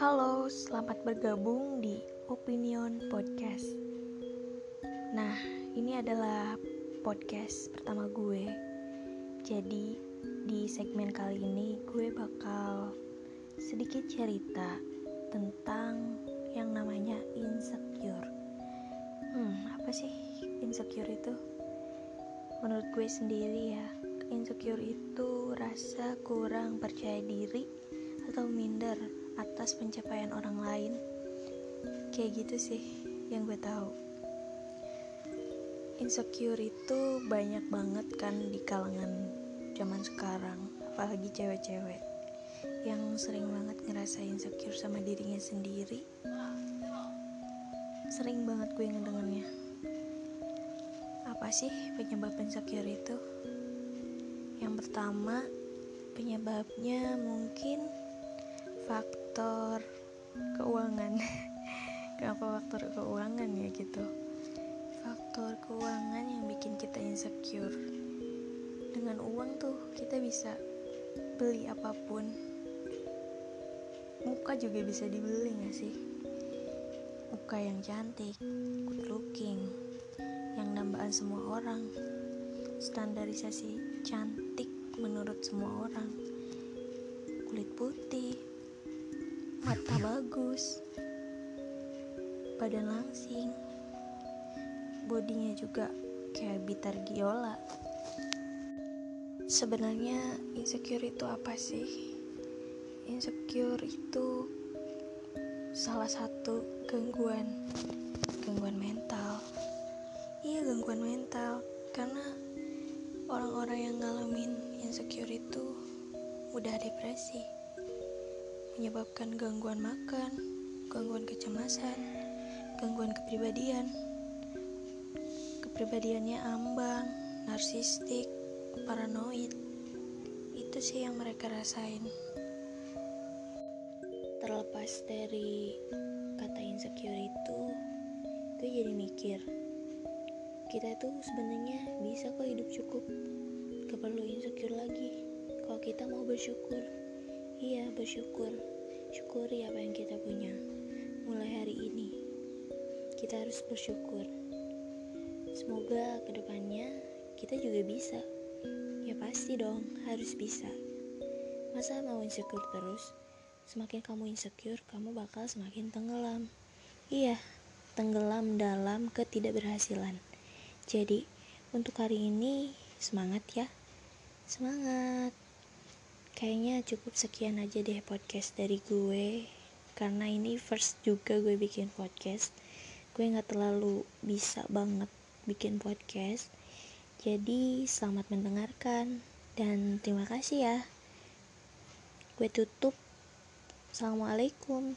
Halo, selamat bergabung di Opinion Podcast. Nah, ini adalah podcast pertama gue. Jadi, di segmen kali ini gue bakal sedikit cerita tentang yang namanya insecure. Hmm, apa sih insecure itu? Menurut gue sendiri ya, insecure itu rasa kurang percaya diri atau minder atas pencapaian orang lain. Kayak gitu sih yang gue tahu. Insecure itu banyak banget kan di kalangan zaman sekarang, apalagi cewek-cewek yang sering banget ngerasa insecure sama dirinya sendiri. Sering banget gue ngedengarnya. Apa sih penyebab insecure itu? Yang pertama, penyebabnya mungkin faktor keuangan. Kenapa faktor keuangan ya gitu? Faktor keuangan yang bikin kita insecure. Dengan uang tuh kita bisa beli apa pun. Muka juga bisa dibeli gak sih? Muka yang cantik, good looking, yang dambaan semua orang standarisasi cantik menurut semua orang kulit putih mata bagus. Badan langsing. Bodinya juga kayak bitar giola. Sebenarnya insecure itu apa sih? Insecure itu salah satu gangguan. Gangguan mental. Iya gangguan mental. Karena orang-orang yang ngalamin insecure itu mudah depresi menyebabkan gangguan makan gangguan kecemasan gangguan kepribadian. Kepribadiannya ambang narsistik paranoid. Itu sih yang mereka rasain. Terlepas dari kata insecure itu gue jadi mikir kita tuh sebenarnya bisa kok hidup cukup. Gak perlu insecure lagi. Kalau kita mau bersyukur iya bersyukur. Syukuri apa yang kita punya. Mulai hari ini kita harus bersyukur. Semoga ke depannya kita juga bisa. Ya pasti dong harus bisa. Masa mau insecure terus? Semakin kamu insecure kamu bakal semakin tenggelam. Iya tenggelam dalam ketidakberhasilan. Jadi, untuk hari ini semangat ya. Semangat. Kayaknya cukup sekian aja deh podcast dari gue. Karena ini first juga gue bikin podcast. Gue gak terlalu bisa banget bikin podcast. Jadi, selamat mendengarkan dan terima kasih ya. Gue tutup. Assalamualaikum.